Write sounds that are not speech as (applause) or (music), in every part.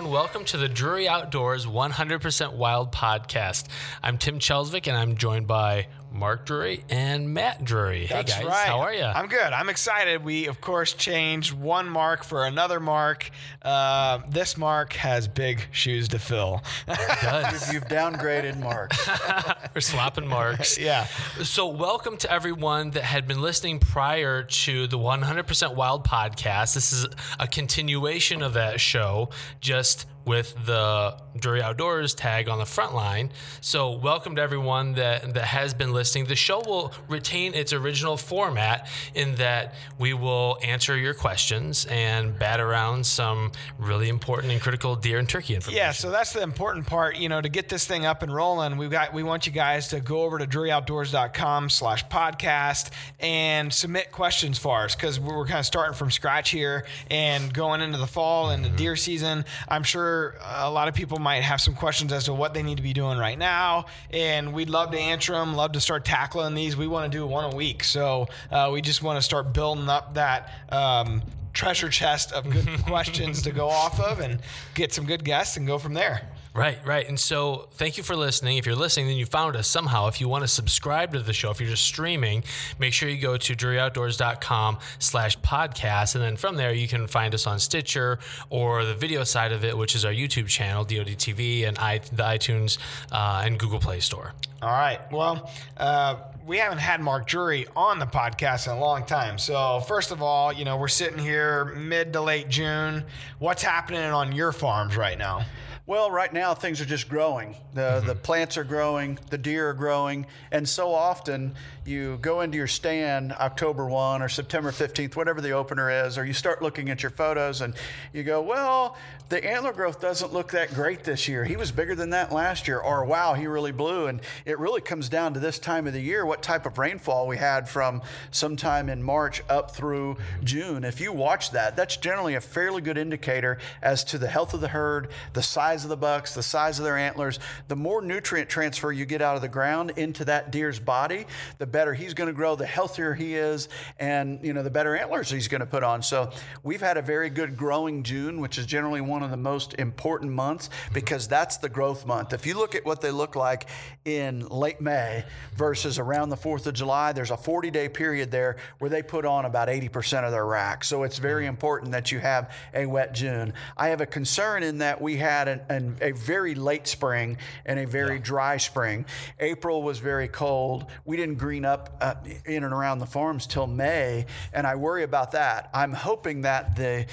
everyone. Welcome to the Drury Outdoors 100% Wild podcast. I'm Tim Chelsvik, and I'm joined by Mark Drury and Matt Drury. That's hey guys, right. how are you? I'm good. I'm excited. We of course changed one mark for another mark. Uh, this mark has big shoes to fill. does. You've downgraded Mark. (laughs) We're swapping marks. (laughs) yeah. So, welcome to everyone that had been listening prior to the 100% Wild podcast. This is a continuation of that show, just with the Drury Outdoors tag on the front line. So, welcome to everyone that, that has been listening. The show will retain its original format in that we will answer your questions and bat around some really important and critical deer and turkey information. Yeah, so that's the important part. You know, to get this thing up and rolling, we've got we want you guys to go over to druryoutdoors.com slash podcast and submit questions for us because we're kind of starting from scratch here and going into the fall and the mm-hmm. deer season. I'm sure a lot of people might have some questions as to what they need to be doing right now, and we'd love to answer them. Love to start tackling these. We want to do one a week, so uh, we just want to start building up that. Um, treasure chest of good (laughs) questions to go off of and get some good guests and go from there. Right, right. And so thank you for listening. If you're listening, then you found us somehow. If you want to subscribe to the show, if you're just streaming, make sure you go to druryoutdoors.com slash podcast. And then from there, you can find us on Stitcher or the video side of it, which is our YouTube channel, DODTV, and I, the iTunes uh, and Google Play Store. All right. Well, uh, we haven't had Mark Drury on the podcast in a long time. So, first of all, you know, we're sitting here mid to late June. What's happening on your farms right now? Well, right now things are just growing. The the mm-hmm. plants are growing, the deer are growing, and so often you go into your stand October 1 or September 15th, whatever the opener is, or you start looking at your photos and you go, "Well, the antler growth doesn't look that great this year. He was bigger than that last year." Or, "Wow, he really blew." And it really comes down to this time of the year, what type of rainfall we had from sometime in March up through June. If you watch that, that's generally a fairly good indicator as to the health of the herd, the size of the bucks, the size of their antlers. The more nutrient transfer you get out of the ground into that deer's body, the better he's going to grow, the healthier he is, and you know the better antlers he's going to put on. So we've had a very good growing June, which is generally one of the most important months because that's the growth month. If you look at what they look like in late May versus around the 4th of July, there's a 40 day period there where they put on about 80% of their rack. So it's very mm. important that you have a wet June. I have a concern in that we had an, an, a very late spring and a very yeah. dry spring. April was very cold. We didn't green up uh, in and around the farms till May, and I worry about that. I'm hoping that the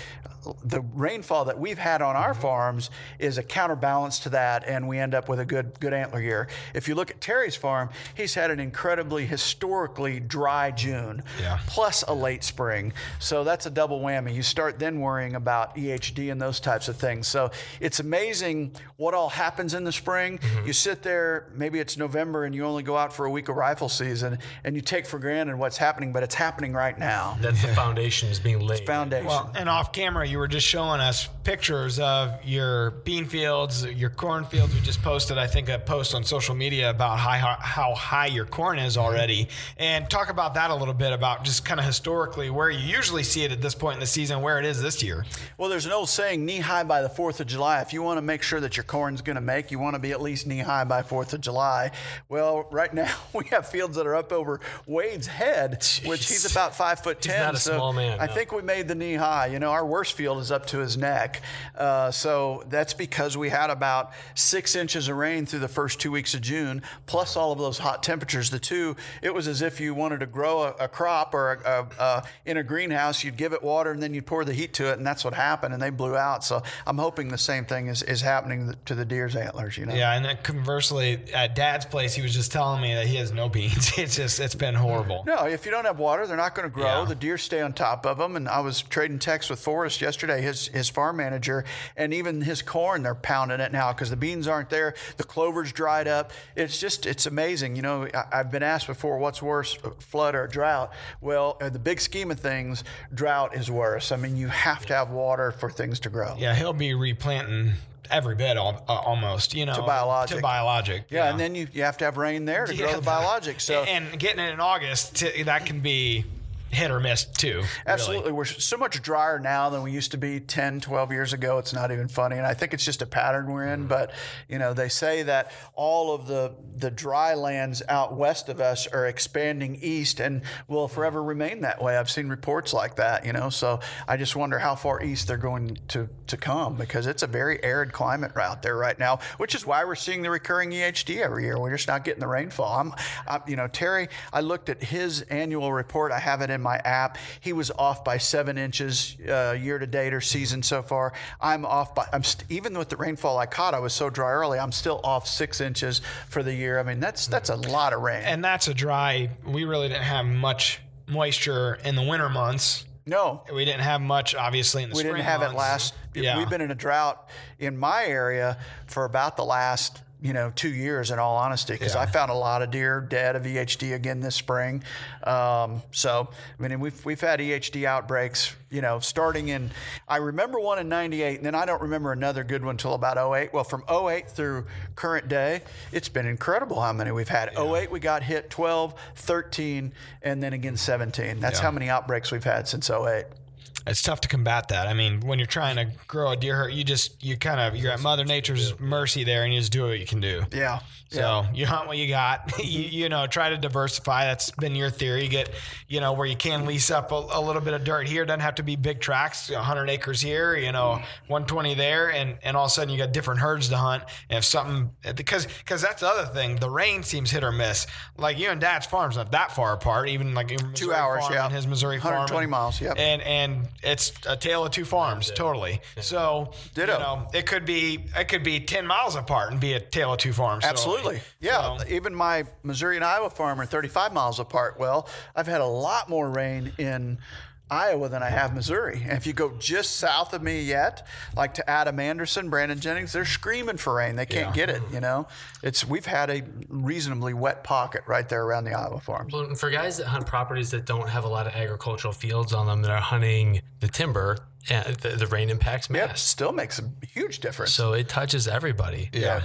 the rainfall that we've had on our farms is a counterbalance to that, and we end up with a good good antler year. If you look at Terry's farm, he's had an incredibly historically dry June, yeah. plus a late spring. So that's a double whammy. You start then worrying about EHD and those types of things. So it's amazing what all happens in the spring. Mm-hmm. You sit there, maybe it's November, and you only go out for a week of rifle season, and you take for granted what's happening, but it's happening right now. That's the foundation is being laid. It's foundation. Well, and off camera, you were just showing us pictures of your bean fields, your corn fields. We just posted, I think, a post on social media about high, how high your corn is already, and talk about that a little bit about just kind of historically where you usually see it at this point in the season, where it is this year. Well, there's an old saying, knee high by the 4th of July. If you want to make sure that your corn's going to make, you want to be at least knee high by 4th of July. Well, right now (laughs) we have fields that are up over Wade's head, Jeez. which he's about five foot ten. He's not a so small man. I no. think we made the knee high. You know, our worst field is up to his neck. Uh, so that's because we had about six inches of rain through the first two weeks of June, plus all of those hot temperatures. The two, it was as if you wanted to grow a, a crop or a, a, a, in a greenhouse, you'd give it water and then you'd pour the heat to it, and that's what happened, and they blew out. So I'm hoping the same thing is, is happening to the deer's antlers. You know? Yeah, and then conversely, at Dad's place, he was just telling me that he has no beans. (laughs) It's just it's been horrible. No, if you don't have water, they're not going to grow. Yeah. The deer stay on top of them. And I was trading texts with Forrest yesterday, his his farm manager, and even his corn, they're pounding it now because the beans aren't there. The clover's dried up. It's just it's amazing. You know, I, have been asked before, what's worse, flood or drought? Well, in the big scheme of things, drought is worse. I mean, you have to have water for things to grow. Yeah, he'll be replanting every bit uh, almost, you know, to biologic. To biologic. Yeah, yeah, and then you, you have to have rain there to yeah, grow the (laughs) biologic. So and getting it in August, that can be hit or miss too. really. Absolutely. We're so much drier now than we used to be 10, 12 years ago. It's not even funny. And I think it's just a pattern we're in. Mm-hmm. But, you know, they say that all of the, the dry lands out west of us are expanding east and will forever remain that way. I've seen reports like that, you know. So I just wonder how far east they're going to, to come because it's a very arid climate out there right now, which is why we're seeing the recurring EHD every year. We're just not getting the rainfall. I'm, I'm you know, Terry, I looked at his annual report. I have it in my app. He was off by seven inches uh, year to date or season so far. I'm off by, I'm st- even with the rainfall I caught, I was so dry early. I'm still off six inches for the year. I mean, that's that's a lot of rain. and that's a dry. We really didn't have much moisture in the winter months. no, We didn't have much, obviously, in the we spring didn't have it last. Yeah. We've been in a drought in my area for about the last you know two years in all honesty because Yeah. I found a lot of deer dead of EHD again this spring. Um, so I mean we've we've had EHD outbreaks you know starting in I remember one in 98 and then I don't remember another good one until about 08. Well from 08 through current day it's been incredible how many we've had. 08 we got hit 12, 13 and then again 17. That's Yeah. how many outbreaks we've had since 08. It's tough to combat that. I mean, when you're trying to grow a deer herd, you just you kind of you're at Mother Nature's mercy there, and you just do what you can do. Yeah. So you hunt what you got. (laughs) you, you know, try to diversify. That's been your theory. You get, you know, where you can lease up a, a little bit of dirt here. Doesn't have to be big tracts. 100 acres here. You know, mm-hmm. 120 there, and and all of a sudden you got different herds to hunt. And if something because because that's the other thing. The rain seems hit or miss. Like you and Dad's farm's not that far apart. Even like your Two hours, farm yeah. and his Missouri farm. 120 miles, Yeah. And and it's a tale of two farms, totally. So Ditto. you know, it could be it could be 10 miles apart and be a tale of two farms. So- Absolutely. Yeah. so- Even my Missouri and Iowa farm are 35 miles apart. Well, I've had a lot more rain in Iowa than I have Missouri. And if you go just south of me yet, like to Adam Anderson, Brandon Jennings, they're screaming for rain. They can't Yeah. get it, you know? It's we've had a reasonably wet pocket right there around the Iowa farms. Well, for guys that hunt properties that don't have a lot of agricultural fields on them that are hunting the timber, uh, the, the rain impacts Yep, mass. still makes a huge difference. So it touches everybody. Yeah. Yeah.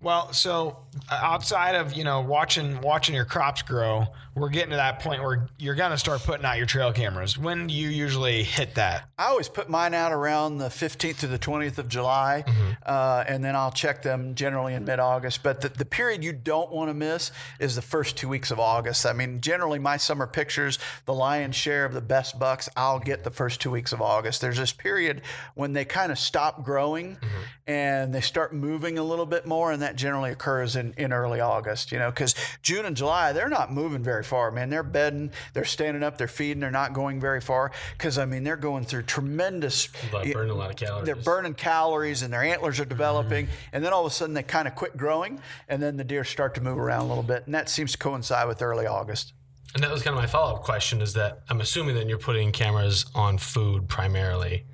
Well, so uh, outside of, you know, watching watching your crops grow, we're getting to that point where you're going to start putting out your trail cameras. When do you usually hit that? I always put mine out around the 15th to the 20th of July, uh, and then I'll check them generally in mid August. But the, the period you don't want to miss is the first two weeks of August. I mean, generally, my summer pictures, the lion's share of the best bucks, I'll get the first two weeks of August. There's this period when they kind of stop growing and they start moving a little bit more, and that generally occurs in, in early August, you know, because June and July, they're not moving very far, man. They're bedding, they're standing up, they're feeding, they're not going very far because, I mean, they're going through tremendous. But burn a lot of calories. They're burning calories and their antlers are developing, and then all of a sudden they kind of quit growing, and then the deer start to move around a little bit, and that seems to coincide with early August. And that was kind of my follow up question is that I'm assuming that you're putting cameras on food primarily.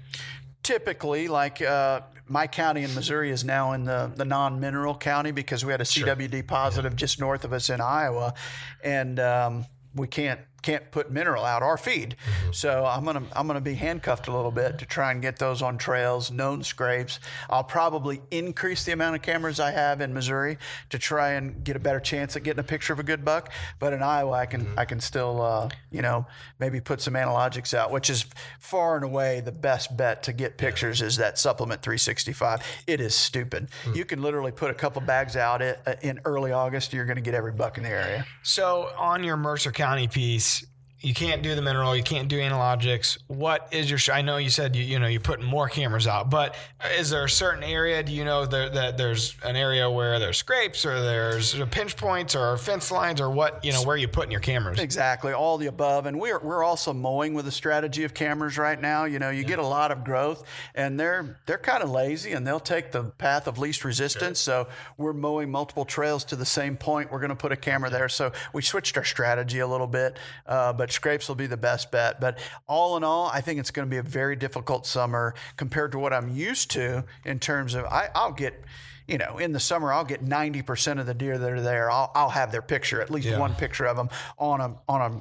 Typically, like uh, my county in Missouri is now in the, the non mineral county because we had a CWD positive just north of us in Iowa, and um, we can't can't put mineral out our feed. So I'm gonna I'm gonna be handcuffed a little bit to try and get those on trails, known scrapes. I'll probably increase the amount of cameras I have in Missouri to try and get a better chance at getting a picture of a good buck. But in Iowa, I can I can still uh, you know maybe put some Anilogics out, which is far and away the best bet to get pictures is that supplement 365. It is stupid. You can literally put a couple bags out uh, in early August. You're going to get every buck in the area. So on your Mercer County piece, you can't do the mineral, you can't do Anilogics. What is your? I know you said you you know you're putting more cameras out, but is there a certain area? Do you know there, that there's an area where there's scrapes or there's pinch points or fence lines or what? You know where you putting your cameras? Exactly, all the above, and we're we're also mowing with a strategy of cameras right now. You know, you get a lot of growth, and they're they're kind of lazy, and they'll take the path of least resistance. So we're mowing multiple trails to the same point. We're going to put a camera there. So we switched our strategy a little bit, uh, but scrapes will be the best bet. But all in all, I think it's going to be a very difficult summer compared to what I'm used to in terms of I, I'll get. You know, in the summer, I'll get 90% of the deer that are there. I'll, I'll have their picture, at least Yeah. one picture of them on a on a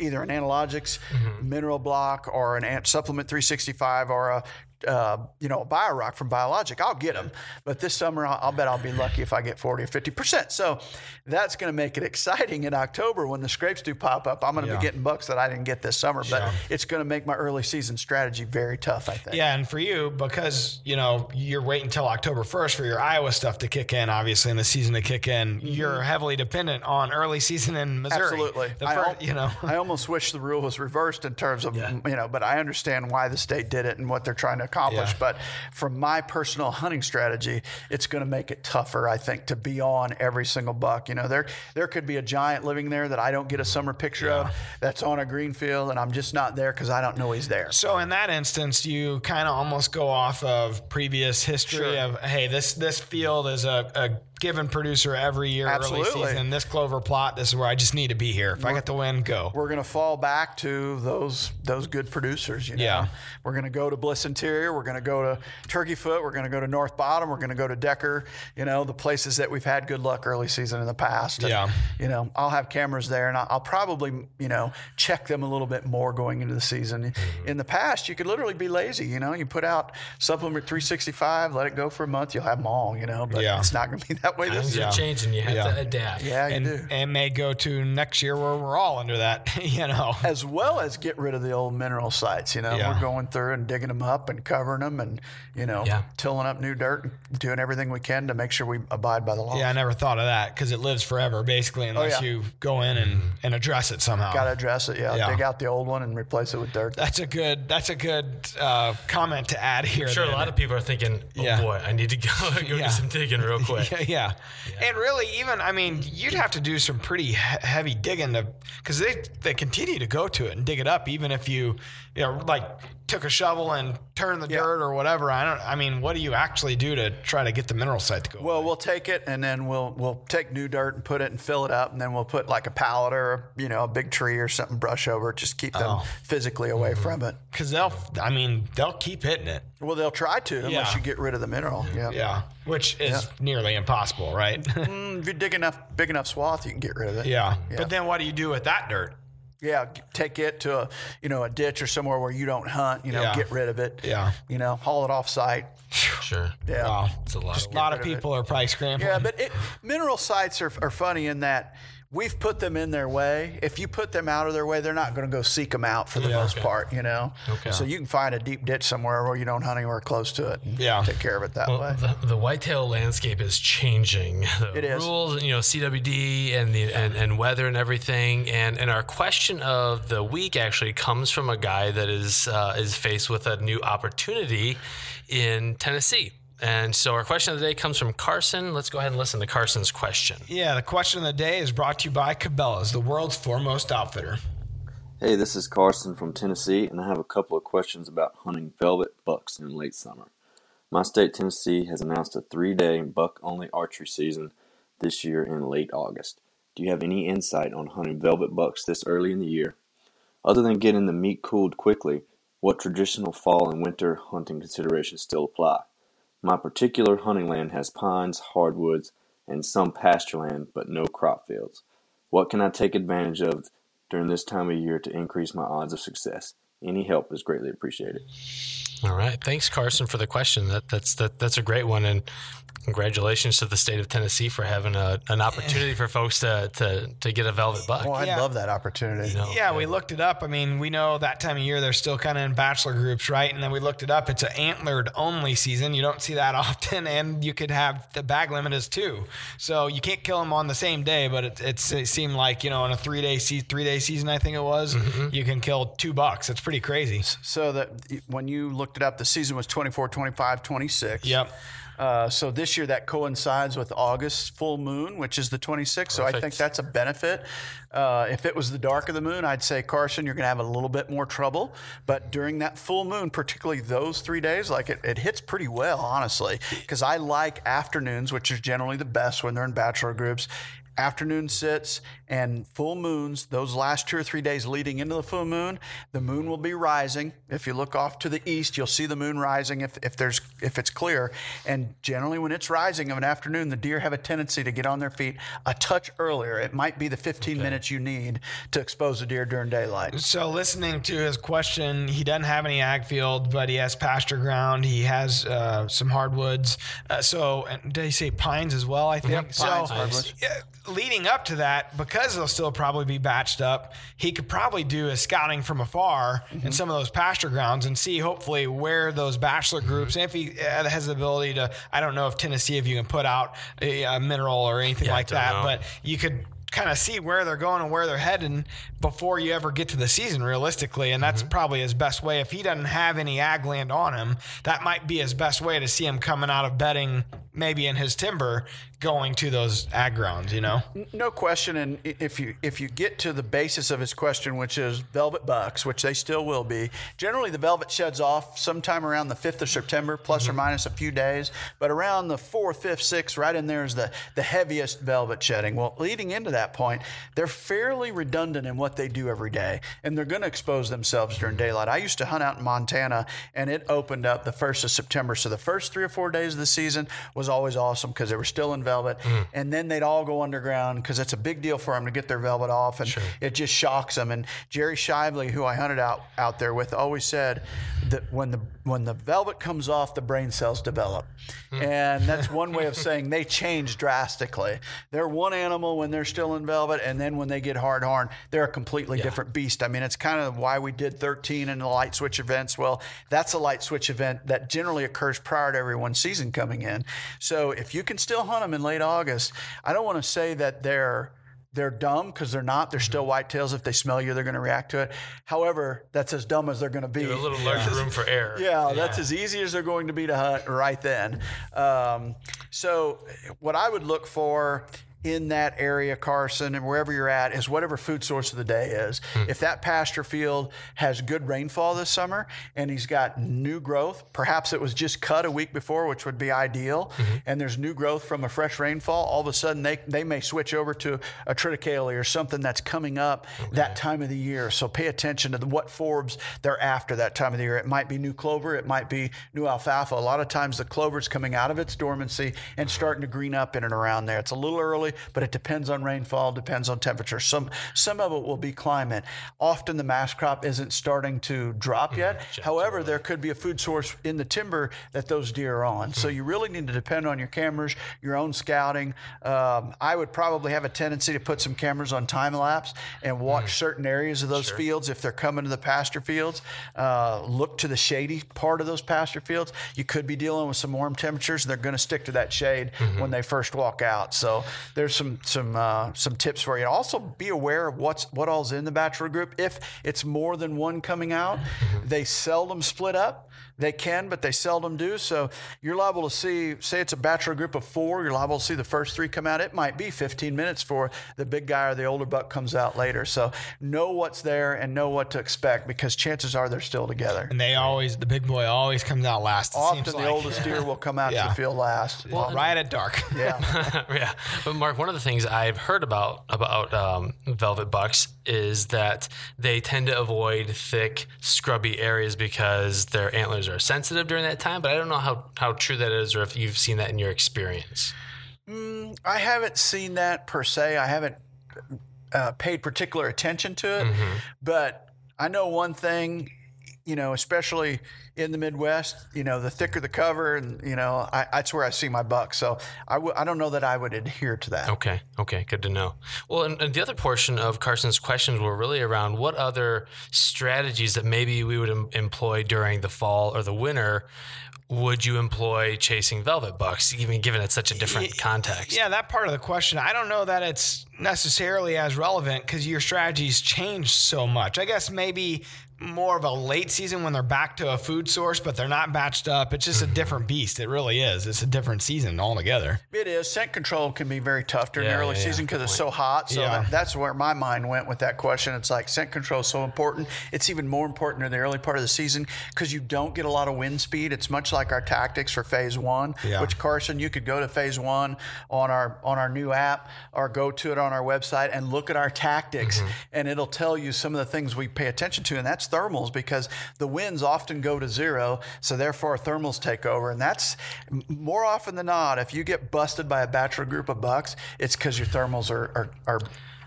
either an Anilogics mm-hmm. mineral block or an ant supplement 365 or a uh, you know, a bio rock from Biologic, I'll get them. But this summer, I'll, I'll bet I'll be lucky if I get 40 or 50%. So that's going to make it exciting in October when the scrapes do pop up. I'm going to Yeah. be getting bucks that I didn't get this summer, but Yeah. it's going to make my early season strategy very tough, I think. Yeah, and for you, because you know you're waiting until October 1st for your Iowa stuff to kick in, obviously, and the season to kick in, you're heavily dependent on early season in Missouri. Mm-hmm. Absolutely. the I al- you know. I almost wish the rule was reversed in terms of, you know, but I understand why the state did it and what they're trying to accomplish. Yeah. But from my personal (laughs) hunting strategy, it's going to make it tougher, I think, to be on every single buck. You know, there there could be a giant living there that I don't get a summer picture of that's on a green field and I'm just not there because I don't know he's there. So in that instance, you kind of almost go off of previous history Sure. of hey, this this field is a, a given producer every year, early season. This clover plot, this is where I just need to be here. If I get the win, go. we're going to fall back to those those good producers. You know, Yeah. we're going to go to Bliss Interior. We're going to go to Turkey Foot. We're going to go to North Bottom. We're going to go to Decker. You know, the places that we've had good luck early season in the past. And, Yeah. You know, I'll have cameras there, and I'll, I'll probably you know check them a little bit more going into the season. Mm-hmm. In the past, you could literally be lazy. You know, you put out supplement 365, let it go for a month, you'll have them all. You know, but Yeah. it's not going to be that way this Times year. are changing. You have Yeah. to adapt. Yeah, you and do. and may go to next year where we're all under that. (laughs) You know. as well as get rid of the old mineral sites. You know, Yeah. we're going through and digging them up and covering them and, you know, Yeah. tilling up new dirt and doing everything we can to make sure we abide by the law. Yeah, I never thought of that because it lives forever, basically, unless yeah. you go in and, and address it somehow. Got to address it. Yeah, Yeah. Dig out the old one and replace it with dirt. That's a good. That's a good uh, comment to add here. I'm sure a then. lot of people are thinking, "Oh Yeah. boy, I need to go (laughs) go Yeah. do some digging real (laughs) quick." Yeah, yeah. And really, even I mean, you'd have to do some pretty heavy digging to, because they they continue to go to it and dig it up, even if you, you know, like took a shovel and turned the Yeah. dirt or whatever. I don't. I mean, what do you actually do to try to get the mineral site to go? Well, we'll take it and then we'll we'll take new dirt and put it and fill it up, and then we'll put like a pallet or you know a big tree or something brush over it, just keep them Oh. physically away Mm-hmm. from it. because they'll. I mean, they'll keep hitting it. Well, they'll try to unless Yeah. you get rid of the mineral. Yeah. Yeah, which is nearly impossible, right? (laughs) Mm, If you dig enough big enough swath, you can get rid of it. yeah. Yeah. But then what do you do with that dirt? Yeah, take it to a you know a ditch or somewhere where you don't hunt. You know, Yeah. get rid of it. Yeah. You know, haul it off site. Sure. Yeah. Wow. It's a lot. Just A Of lot rid of of it. people are probably scrambling. Yeah, but it, mineral sites are, are funny in that we've put them in their way. If you put them out of their way, they're not going to go seek them out for the Yeah. most part. You know. Okay. So you can find a deep ditch somewhere where you don't hunt anywhere close to it. And Yeah. Take care of it that Well, way. the, the whitetail landscape is changing. (laughs) The It is. rules, you know, CWD and the and, and weather and everything. And and our question of the week actually comes from a guy that is uh, is faced with a new opportunity in Tennessee. And so our question of the day comes from Carson. Let's go ahead and listen to Carson's question. Yeah, the question of the day is brought to you by Cabela's, the world's foremost outfitter. Hey, this is Carson from Tennessee, and I have a couple of questions about hunting velvet bucks in late summer. My state, Tennessee, has announced a three day buck only archery season this year in late August. Do you have any insight on hunting velvet bucks this early in the year? Other than getting the meat cooled quickly, what traditional fall and winter hunting considerations still apply? My particular hunting land has pines, hardwoods, and some pasture land, but no crop fields. What can I take advantage of during this time of year to increase my odds of success? Any help is greatly appreciated. All right. Thanks, Carson, for the question. That that's that, that's a great one, and congratulations to the state of Tennessee for having a, an opportunity (laughs) for folks to, to to get a velvet buck. Well, I'd Yeah. love that opportunity. You know? Yeah, we looked it up. I mean, we know that time of year they're still kind of in bachelor groups, right? And then we looked it up. It's an antlered only season. You don't see that (laughs) often, and you could have the bag limit is two, so you can't kill them on the same day. But it, it's, it seemed like you know in a three day se- three day season, I think it was, mm-hmm. you can kill two bucks. It's pretty crazy. So that when you looked it up, the season was 24, 25, 26. Yep. Uh, so this year that coincides with August full moon, which is the 26th. So I think that's a benefit. Uh, if it was the dark of the moon, I'd say Carson, you're going to have a little bit more trouble. But during that full moon, particularly those three days, like it, it hits pretty well, honestly. Because I like afternoons, which is generally the best when they're in bachelor groups. afternoon sits and full moons, those last two or three days leading into the full moon, the moon will be rising. If you look off to the east, you'll see the moon rising if, if there's if it's clear. And generally when it's rising of an afternoon, the deer have a tendency to get on their feet a touch earlier. It might be the 15 minutes you need to expose a deer during daylight. So, listening to his question, he doesn't have any ag field, but he has pasture ground. He has uh, some hardwoods. Uh, so, and did he say pines as well? I think so. Pines, leading up to that, because they'll still probably be batched up, he could probably do a scouting from afar in some of those pasture grounds and see hopefully where those bachelor groups. And if he uh, has the ability to, I don't know if Tennessee, if you can put out a, a mineral or anything Yeah, like that, know. but you could kind of see where they're going and where they're heading before you ever get to the season realistically and that's probably his best way if he doesn't have any ag land on him that might be his best way to see him coming out of bedding maybe in his timber going to those ag grounds you know No question, and if you if you get to the basis of his question, which is velvet bucks, which they still will be, generally the velvet sheds off sometime around the fifth of September, plus or mm-hmm. minus a few days. But around the fourth, fifth, sixth, right in there is the the heaviest velvet shedding. Well, leading into that point, they're fairly redundant in what they do every day, and they're going to expose themselves during mm-hmm. daylight. I used to hunt out in Montana, and it opened up the first of September, so the first three or four days of the season was always awesome because they were still in velvet, Hmm. and then they'd all go underground because it's a big deal for them to get their velvet off, and it just shocks them. And Jerry Shively, who I hunted out out there with, always said that when the when the velvet comes off, the brain cells develop, hmm. and that's one way of (laughs) saying they change drastically. They're one animal when they're still in velvet, and then when they get hard horn, they're a completely different beast. I mean, it's kind of why we did 13 in the light switch events. Well, that's a light switch event that generally occurs prior to everyone's season coming in. So if you can still hunt them in late August, I don't want to say that they're they're dumb because they're not. They're still whitetails. If they smell you, they're going to react to it. However, that's as dumb as they're going to be. a little larger room for error. (laughs) Yeah, that's as easy as they're going to be to hunt right then. Um, so, what I would look for in that area, Carson, and wherever you're at, is whatever food source of the day is. Hmm. If that pasture field has good rainfall this summer and he's got new growth, perhaps it was just cut a week before, which would be ideal, mm-hmm. and there's new growth from a fresh rainfall, all of a sudden they, they may switch over to a triticale or something that's coming up oh, that time of the year. So pay attention to the, what forbs they're after that time of the year. It might be new clover, it might be new alfalfa. A lot of times the clover's coming out of its dormancy and starting to green up in and around there. It's a little early, but it depends on rainfall, depends on temperature. Some some of it will be climate. Often the mass crop isn't starting to drop yet. However, there could be a food source in the timber that those deer are on. So you really need to depend on your cameras, your own scouting. Um, I would probably have a tendency to put some cameras on time lapse and watch certain areas of those fields if they're coming to the pasture fields. Uh, look to the shady part of those pasture fields. You could be dealing with some warm temperatures, they're going to stick to that shade when they first walk out. So there's some some uh, some tips for you. Also, be aware of what's what all's in the bachelor group. If it's more than one coming out, they seldom split up. They can, but they seldom do. So you're liable to see, say it's a bachelor group of four, you're liable to see the first three come out. It might be 15 minutes for the big guy or the older buck comes out later. So know what's there and know what to expect because chances are they're still together. and they always the big boy always comes out last Often seems the like. oldest deer will come out to (laughs) the field last. Well, right at dark yeah. (laughs) yeah, but Mark, one of the things I've heard about about um, velvet bucks is that they tend to avoid thick, scrubby areas because their antlers are sensitive during that time. But I don't know how how true that is, or if you've seen that in your experience. I haven't seen that per se. I haven't uh, paid particular attention to it, but I know one thing. You know, especially in the Midwest, you know, the thicker the cover, and you know, I, that's where I see my buck. So I w- I don't know that I would adhere to that. Okay, okay, good to know. Well, and, and the other portion of Carson's questions were really around what other strategies that maybe we would em- employ during the fall or the winter would you employ chasing velvet bucks, even given it's such a different context? Yeah, that part of the question, I don't know that it's necessarily as relevant because your strategies change so much. I guess maybe more of a late season when they're back to a food source, but they're not batched up. It's just a different beast. It really is. It's a different season altogether. It is. Scent control can be very tough during Yeah, the early yeah, yeah. season because it's so hot. So Yeah. that, that's where my mind went with that question. It's like scent control is so important. It's even more important in the early part of the season because you don't get a lot of wind speed. It's much like our tactics for phase one, Yeah. which Carson, you could go to phase one on our on our new app or go to it on our website and look at our tactics, Mm-hmm. and it'll tell you some of the things we pay attention to, and that's thermals because the winds often go to zero, so therefore thermals take over, and that's more often than not. If you get busted by a bachelor group of bucks, it's because your thermals are, are are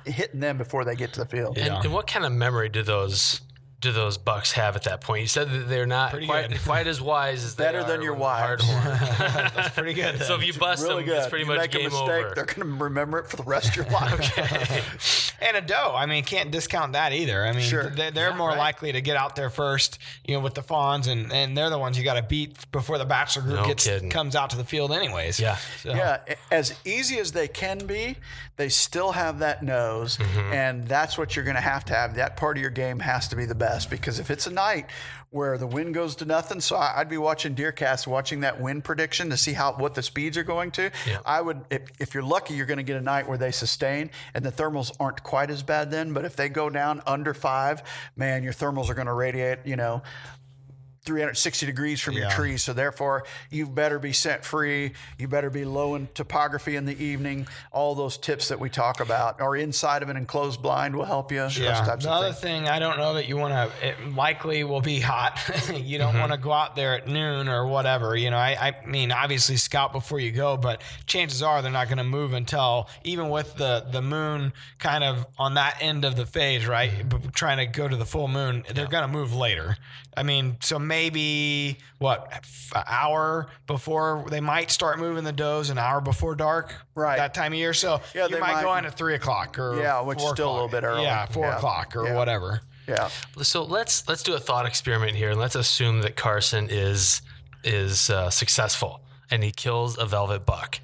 hitting them before they get to the field. And, and what kind of memory do those do those bucks have at that point? You said that they're not quite, quite as wise as they Better than your when they're wives. (laughs) That's pretty good. (laughs) so if you bust Really them, good. it's pretty you much make game a mistake, over. they're going to remember it for the rest of your (laughs) life. And a doe. I mean, can't discount that either. I mean, Sure. they, they're more likely to get out there first, you know, with the fawns, and, and they're the ones you got to beat before the bachelor group No gets kidding. comes out to the field, anyways. Yeah. So, Yeah, as easy as they can be, they still have that nose, Mm-hmm. and that's what you're going to have to have. That part of your game has to be the best because if it's a night where the wind goes to nothing, so I- I'd be watching DeerCast, watching that wind prediction to see how what the speeds are going to. Yeah. I would, if, if you're lucky, you're going to get a night where they sustain, and the thermals aren't quite as bad then. But if they go down under five, man, your thermals are going to radiate. You know. 360 degrees from your Yeah. tree. So therefore, you better be scent free. You better be low in topography in the evening. All those tips that we talk about, or inside of an enclosed blind will help you. Those Yeah. types The of other things. thing, I don't know that you want to. It likely will be hot. (laughs) you don't mm-hmm. want to go out there at noon or whatever. You know, I, I mean, obviously scout before you go, but chances are they're not going to move until even with the the moon kind of on that end of the phase, right? Mm-hmm. B- Trying to go to the full moon, they're going to move later. I mean, so maybe what an hour before they might start moving the does, an hour before dark, Right. That time of year. So Yeah, you they might, might- go in at three o'clock or Yeah, which is four still a little bit early. Yeah, four Yeah. o'clock or Yeah. whatever. Yeah. So let's let's do a thought experiment here, and let's assume that Carson is is uh, successful and he kills a velvet buck.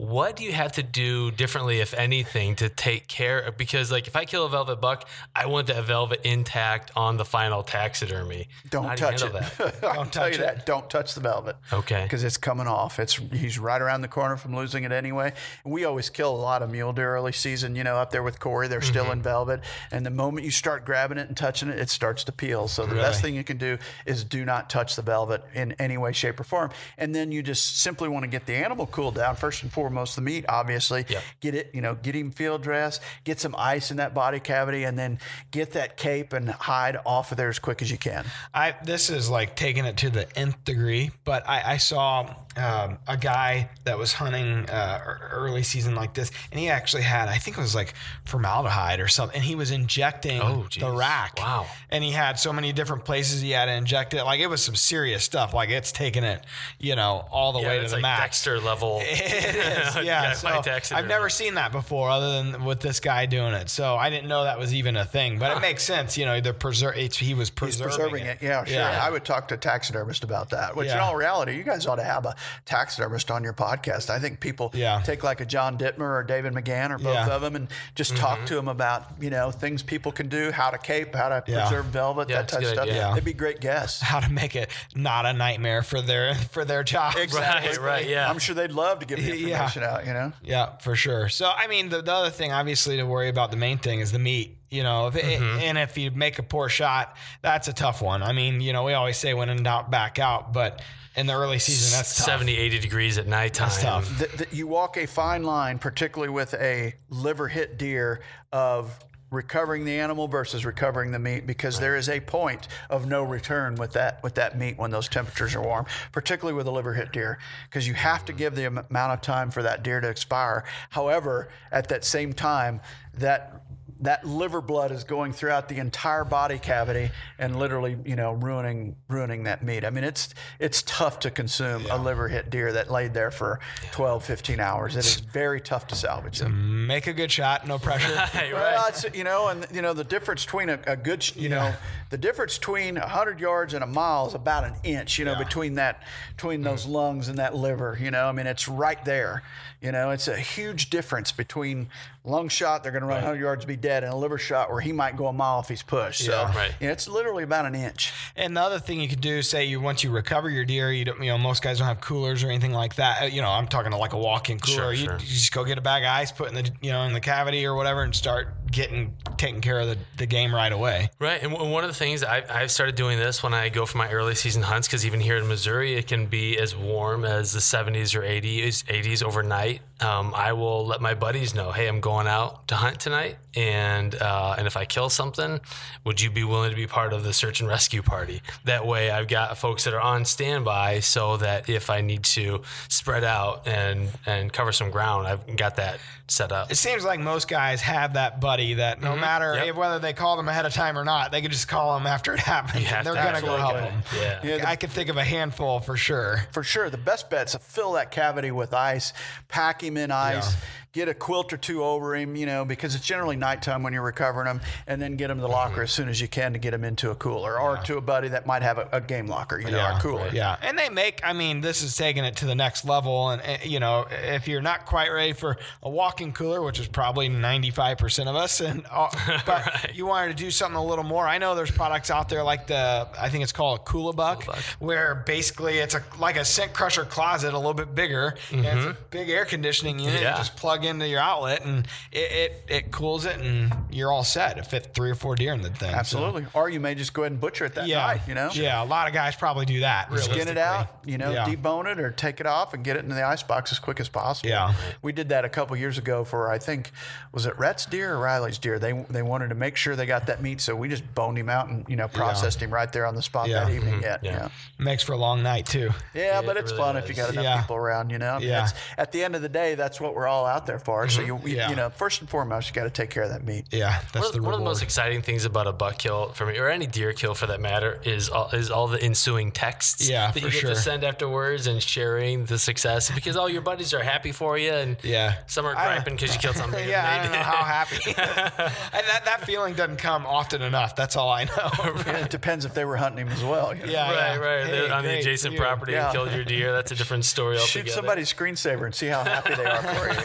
What do you have to do differently, if anything, to take care? Because like if I kill a velvet buck, I want that velvet intact on the final taxidermy. Don't How do you touch it. handle that? (laughs) I'll tell touch you that. Don't touch the velvet. Okay. Because it's coming off. It's he's right around the corner from losing it anyway. We always kill a lot of mule deer early season. You know, up there with Corey, they're still Mm-hmm. in velvet, and the moment you start grabbing it and touching it, it starts to peel. So the best thing you can do is do not touch the velvet in any way, shape, or form. And then you just simply want to get the animal cooled down first and foremost. Most of the meat, obviously. Yep. Get it. You know, get him field dressed. Get some ice in that body cavity, and then get that cape and hide off of there as quick as you can. I this is like taking it to the nth degree, but I, I saw um, a guy that was hunting uh, early season like this, and he actually had I think it was like formaldehyde or something, and he was injecting Oh, the rack. Wow. And he had so many different places he had to inject it. Like it was some serious stuff. Like it's taking it, you know, all the Yeah, way to it's the like max. Dexter level. (laughs) It is, (laughs) yeah. so taxidermy. I've never seen that before, other than with this guy doing it. So I didn't know that was even a thing. But it makes sense, you know. The preserve, it's, he was He's preserving, preserving it. Yeah, sure. Yeah. I would talk to a taxidermist about that. Which, in all reality, you guys ought to have a taxidermist on your podcast. I think people Yeah. take like a John Dittmer or David McGann or both Yeah. of them and just talk to them about you know things people can do, how to cape, how to Yeah. preserve velvet, Yeah, that it's a type of stuff. Yeah. They'd be great guests. (laughs) how to make it not a nightmare for their for their job. Exactly. Right, right, yeah. I'm sure they'd love to give the (laughs) Yeah. Information out. You know. Yeah, for sure. So I mean, the, the other thing, obviously, to worry about the main thing is the meat. You know, if it, Mm-hmm. and if you make a poor shot, that's a tough one. I mean, you know, we always say when in doubt, back out, but in the early season, that's tough. 70, 80 degrees at nighttime. That's tough. Th- th- you walk a fine line, particularly with a liver hit deer, of recovering the animal versus recovering the meat, because there is a point of no return with that with that meat when those temperatures are warm, particularly with a liver hit deer, because you have to give the amount of time for that deer to expire. However, at that same time, that that liver blood is going throughout the entire body cavity and literally, you know, ruining ruining that meat. I mean, it's it's tough to consume a liver hit deer that laid there for 12, 15 hours. It is (laughs) very tough to salvage them. Make a good shot, no pressure. (laughs) Hey, Well, right. it's, you know, and you know the difference between a, a good, sh- you know, the difference between 100 yards and a mile is about an inch. You know, between that, between those mm. lungs and that liver. You know, I mean, it's right there. You know, it's a huge difference between lung shot, they're going to run 100 yards, to be dead, and a liver shot where he might go a mile if he's pushed. So Yeah. Right. know, it's literally about an inch. And the other thing you could do, say you once you recover your deer, you don't, you know, most guys don't have coolers or anything like that. Uh, You know, I'm talking to like a walk-in cooler. Sure, you, sure. you just go get a bag of ice, put in the, you know, in the cavity or whatever, and start getting taking care of the, the game right away. Right, and w- one of the things I, I've started doing this when I go for my early season hunts, because even here in Missouri, it can be as warm as the 70s or 80s, 80s overnight. Um, I will let my buddies know, hey, I'm going out to hunt tonight, and uh, and if I kill something, would you be willing to be part of the search and rescue party? That way, I've got folks that are on standby, so that if I need to spread out and and cover some ground, I've got that set up. It seems like most guys have that buddy that no matter Mm-hmm. Yep. if, whether they call them ahead of time or not, they can just call them after it (laughs) happens. have and they're gonna go help absolutely them. Yeah. Yeah, the- I could think of a handful for sure. for sure. The best bet's to fill that cavity with ice, pack him in ice, Yeah. Get a quilt or two over him, you know, because it's generally nighttime when you're recovering them, and then get him to the locker as soon as you can to get him into a cooler or to a buddy that might have a, a game locker, you know, yeah, or cooler. Yeah, and they make. I mean, this is taking it to the next level. And you know, if you're not quite ready for a walk-in cooler, which is probably 95 percent of us, and uh, (laughs) but you wanted to do something a little more. I know there's products out there like the I think it's called a Koola Buck, where basically it's a like a scent crusher closet, a little bit bigger, and it's a big air conditioning unit. Mm-hmm. Yeah. You just plug into your outlet, and it, it it cools it, and you're all set. It fit three or four deer in the thing. so- Absolutely. Or you may just go ahead and butcher it that Yeah, night, you know? Yeah, a lot of guys probably do that. Skin it out, you know, Yeah. debone it or take it off and get it into the ice box as quick as possible. Yeah. we did that a couple years ago for I think was it Rhett's deer or Riley's deer. They they wanted to make sure they got that meat, so we just boned him out and you know processed him right there on the spot Yeah. that evening. Mm-hmm. Yeah, yeah, Makes for a long night too. yeah. but it's really fun if you got enough Yeah. people around. You know, I mean, Yeah. at the end of the day, that's what we're all out there for. So mm-hmm. you we- Yeah. you know, first and foremost, you got to take care of that meat. Yeah, that's One of, the one of the most exciting things about a buck kill for me, or any deer kill for that matter, is all, is all the ensuing texts Yeah, that you get sure. to send afterwards and sharing the success because all your buddies are happy for you and Yeah. some are I- griping because you killed something. (laughs) yeah, I don't know how happy. (laughs) and that, that feeling doesn't come often enough. That's all I know. (laughs) And it depends if they were hunting him as well. you know? Yeah, Right, yeah. right. Hey, They're on the adjacent deer. property Yeah. and killed your deer. That's a different story altogether. Shoot somebody's screensaver and see how happy they are for you.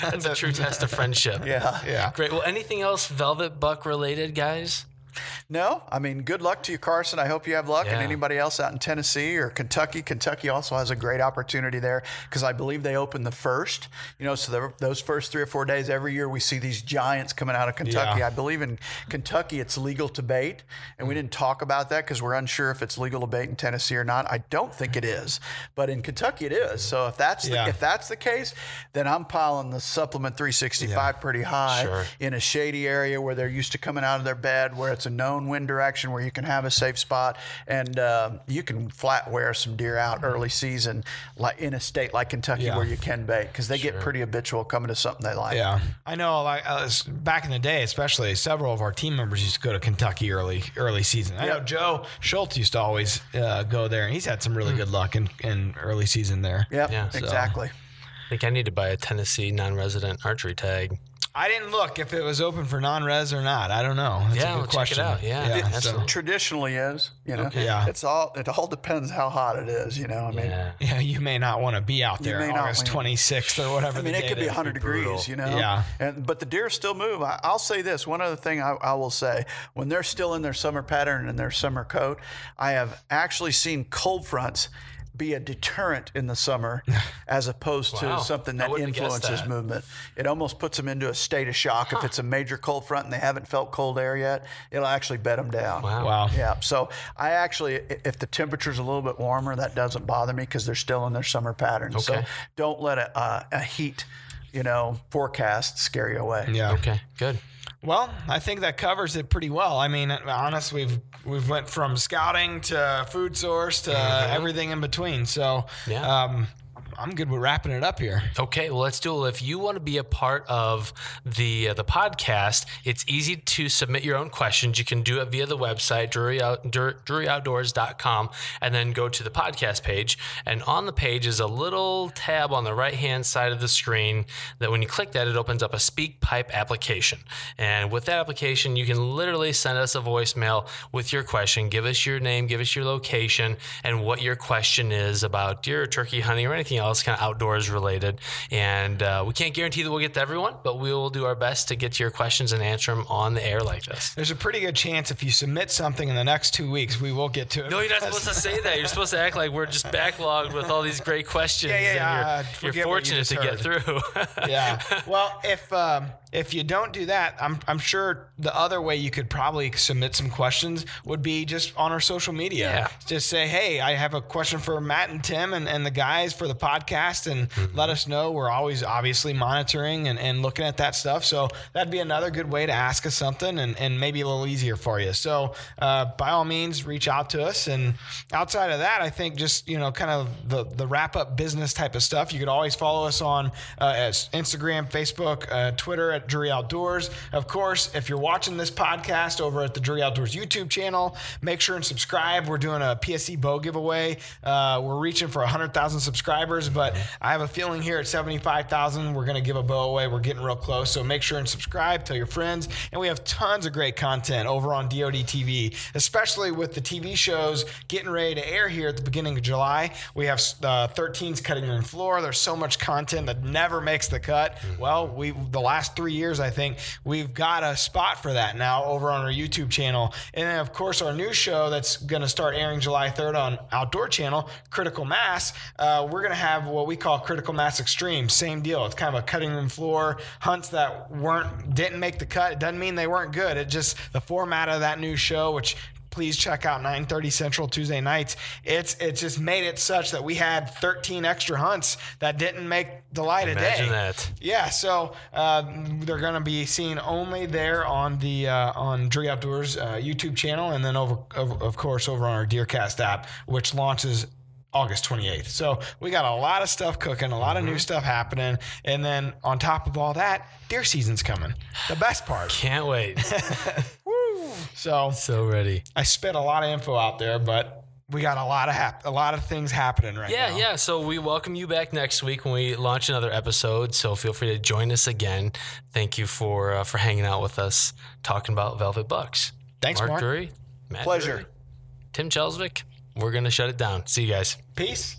That's a true test of friendship. Yeah. Yeah. Great. Well, anything else velvet buck related, guys? No, I mean, good luck to you, Carson. I hope you have luck. And anybody else out in Tennessee or Kentucky, Kentucky also has a great opportunity there because I believe they open the first. You know, so the, those first three or four days every year we see these giants coming out of Kentucky. Yeah. I believe in Kentucky it's legal to bait, and we mm. didn't talk about that because we're unsure if it's legal to bait in Tennessee or not. I don't think it is, but in Kentucky it is. So if that's Yeah. the, if that's the case, then I'm piling the supplement 365 pretty high Sure. in a shady area where they're used to coming out of their bed, where it's a known wind direction, where you can have a safe spot, and um, you can flat wear some deer out early season, like in a state like Kentucky Yeah. where you can bait, because they get pretty habitual coming to something they like. Yeah, I know. Like uh, back in the day, especially several of our team members used to go to Kentucky early early season. I know Joe Schultz used to always uh, go there, and he's had some really good luck in, in early season there. Yep, Yeah, so- exactly. I think I need to buy a Tennessee non-resident archery tag. I didn't look if it was open for non-res or not. I don't know. That's Yeah, a we'll good check it question. out. Yeah, yeah. that's so- Traditionally is, you know. Yeah. It's all it all depends how hot it is, you know. I mean, Yeah. yeah, you may not want to be out there August 26th or whatever. I mean, the it could be 100 degrees, brutal. you know. Yeah. And but the deer still move. I, I'll say this: one other thing I, I will say, when they're still in their summer pattern and their summer coat, I have actually seen cold fronts be a deterrent in the summer, (laughs) as opposed Wow. to something that wouldn't have guessed influences that. movement. It almost puts them into a state of shock. If it's a major cold front and they haven't felt cold air yet, it'll actually bed them down. Wow. Wow. Yeah. So I actually, if the temperature's a little bit warmer, that doesn't bother me because they're still in their summer pattern. Okay. So don't let a, uh, a heat, you know, forecast scare you away. Yeah. Okay, good. Well, I think that covers it pretty well. I mean, honest, we've we've went from scouting to food source to everything in between. So, Yeah. um, I'm good with wrapping it up here. Okay, well, let's do it. If you want to be a part of the uh, the podcast, it's easy to submit your own questions. You can do it via the website, Drury Out, DruryOutdoors.com, and then go to the podcast page. And on the page is a little tab on the right hand side of the screen that when you click that, it opens up a Speak Pipe application. And with that application, you can literally send us a voicemail with your question. Give us your name, give us your location, and what your question is about deer or turkey hunting or anything else else kind of outdoors related. And uh, we can't guarantee that we'll get to everyone, but we will do our best to get to your questions and answer them on the air like this. There's a pretty good chance if you submit something in the next two weeks, we will get to it. No, you're not supposed to say that. You're supposed to act like we're just backlogged with all these great questions. Yeah, yeah, you're, Forget you're you fortunate just to get through. (laughs) yeah. Well, if um, if you don't do that, I'm I'm sure the other way you could probably submit some questions would be just on our social media. Yeah. Just say, hey, I have a question for Matt and Tim and, and the guys for the podcast, and let us know. We're always obviously monitoring and, and looking at that stuff. So that'd be another good way to ask us something and, and maybe a little easier for you. So uh, by all means, reach out to us. And outside of that, I think just, you know, kind of the, the wrap up business type of stuff, you could always follow us on uh, as Instagram, Facebook, uh, Twitter at Drury Outdoors. Of course, if you're watching this podcast over at the Drury Outdoors YouTube channel, make sure and subscribe. We're doing a PSE bow giveaway. Uh, we're reaching for 100,000 subscribers, but I have a feeling here at 75,000, we're going to give a bow away. We're getting real close. So make sure and subscribe, tell your friends. And we have tons of great content over on DoD TV, especially with the TV shows getting ready to air here at the beginning of July. We have uh, 13's Cutting Room Floor. There's so much content that never makes the cut. Well, we the last three years, I think, we've got a spot for that now over on our YouTube channel. And then, of course, our new show that's going to start airing July 3rd on Outdoor Channel, Critical Mass. Uh, we're going to have what we call Critical Mass Extreme. Same deal. It's kind of a cutting room floor hunts that weren't didn't make the cut. It doesn't mean they weren't good. It just the format of that new show, which please check out 9:30 Central Tuesday nights. It's it just made it such that we had 13 extra hunts that didn't make the light of day. That. Yeah, so uh, they're going to be seen only there on the uh, on Drury Outdoors uh, YouTube channel, and then over, of, of course over on our Deercast app, which launches August 28th. So we got a lot of stuff cooking, a lot of new stuff happening, and then on top of all that, deer season's coming. The best part. Can't wait. (laughs) So so ready. I spit a lot of info out there, but we got a lot of hap- a lot of things happening right Yeah, now. yeah. Yeah. So we welcome you back next week when we launch another episode. So feel free to join us again. Thank you for uh, for hanging out with us, talking about Velvet Bucks. Thanks, Mark. Drury, Matt Pleasure. Drury, Tim Chelsvig. We're gonna shut it down. See you guys. Peace.